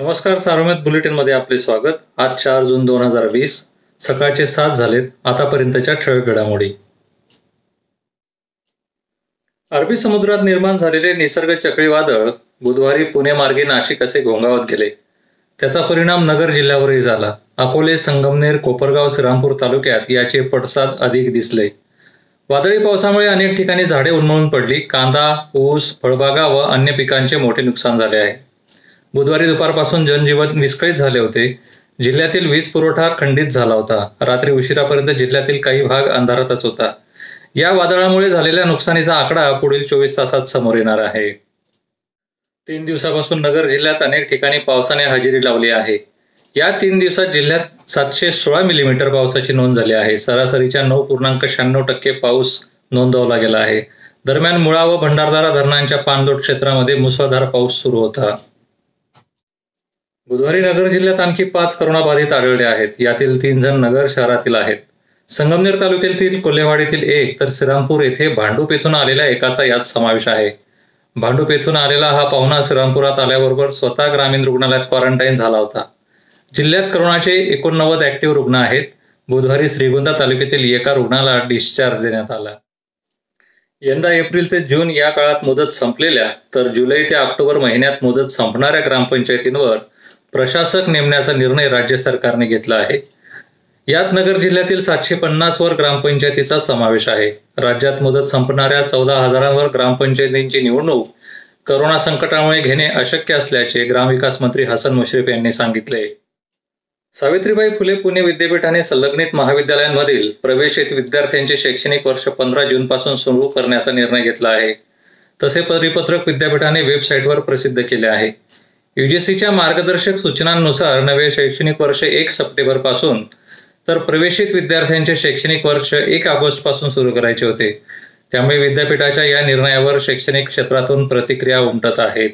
नमस्कार सार्वमत बुलेटिनमध्ये आपले स्वागत. आज चार जून दोन हजार वीस. सकाळचे सात झालेत आतापर्यंतच्या ठळक घडामोडी. अरबी समुद्रात निर्माण झालेले निसर्ग चक्रीवादळ बुधवारी पुणे मार्गे नाशिक असे घोंगावत गेले. त्याचा परिणाम नगर जिल्ह्यावरही झाला. अकोले संगमनेर कोपरगाव श्रीरामपूर तालुक्यात याचे पडसाद अधिक दिसले. वादळी पावसामुळे अनेक ठिकाणी झाडे उन्मळून पडली. कांदा ऊस फळबागा व अन्य पिकांचे मोठे नुकसान झाले आहे. बुधवारी दुपारपासून जनजीवन विस्कळीत झाले होते. जिल्ह्यातील वीज पुरवठा खंडित झाला होता. रात्री उशिरापर्यंत जिल्ह्यातील काही भाग अंधारातच होता. या वादळामुळे झालेल्या नुकसानीचा आकडा पुढील चोवीस तासात समोर येणार आहे. तीन दिवसापासून नगर जिल्ह्यात अनेक ठिकाणी पावसाने हजेरी लावली आहे. या तीन दिवसात जिल्ह्यात सातशे सोळा मिलीमीटर पावसाची नोंद झाली आहे. सरासरीच्या नऊ पूर्णांक शहाण्णव टक्के पाऊस नोंदवला गेला आहे. दरम्यान मुळा व भंडारदारा धरणांच्या पाणलोट क्षेत्रामध्ये मुसळधार पाऊस सुरू होता. बुधवारी नगर जिल्ह्यात आणखी पाच करोनाबाधित आढळले आहेत. यातील तीन जण नगर शहरातील आहेत. संगमनेर तालुक्यातील कोल्हेवाडीतील एक तर श्रीरामपूर येथे भांडूप येथून आलेल्या एकाचा यात समावेश आहे. भांडूप येथून आलेला हा पाहुणा श्रीरामपुरात आल्याबरोबर स्वतः ग्रामीण रुग्णालयात क्वारंटाईन झाला होता. जिल्ह्यात करोनाचे एकोणनव्वद ऍक्टिव्ह रुग्ण आहेत. बुधवारी श्रीगोंदा तालुक्यातील एका रुग्णाला डिस्चार्ज देण्यात आला. यंदा एप्रिल ते जून या काळात मुदत संपलेल्या तर जुलै ते ऑक्टोबर महिन्यात मुदत संपणाऱ्या ग्रामपंचायतींवर प्रशासक नेमण्याचा निर्णय राज्य सरकारने घेतला आहे. यात नगर जिल्ह्यातील सातशे पन्नासवर ग्रामपंचायतीचा समावेश आहे. राज्यात मुदत संपणाऱ्या चौदा हजारांवर ग्रामपंचायतींची निवडणूक करोना संकटामुळे घेणे अशक्य असल्याचे ग्रामविकास मंत्री हसन मुश्रीफ यांनी सांगितले. सावित्रीबाई फुले पुणे विद्यापीठाने संलग्नित महाविद्यालयांमधील प्रवेशित विद्यार्थ्यांचे शैक्षणिक वर्ष पंधरा जून पासून सुरू करण्याचा निर्णय घेतला आहे. तसे परिपत्रक विद्यापीठाने वेबसाईटवर प्रसिद्ध केले आहे. युजीसीच्या मार्गदर्शक सूचनांनुसार नवे शैक्षणिक वर्ष एक सप्टेंबरपासून तर प्रवेशित विद्यार्थ्यांचे शैक्षणिक वर्ष एक ऑगस्टपासून सुरू करायचे होते. त्यामुळे विद्यापीठाच्या या निर्णयावर शैक्षणिक क्षेत्रातून प्रतिक्रिया उमटत आहेत.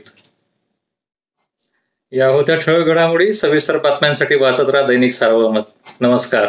या होत्या ठळक घडामोडी. सविस्तर बातम्यांसाठी वाचत राहा दैनिक सार्वमत. नमस्कार.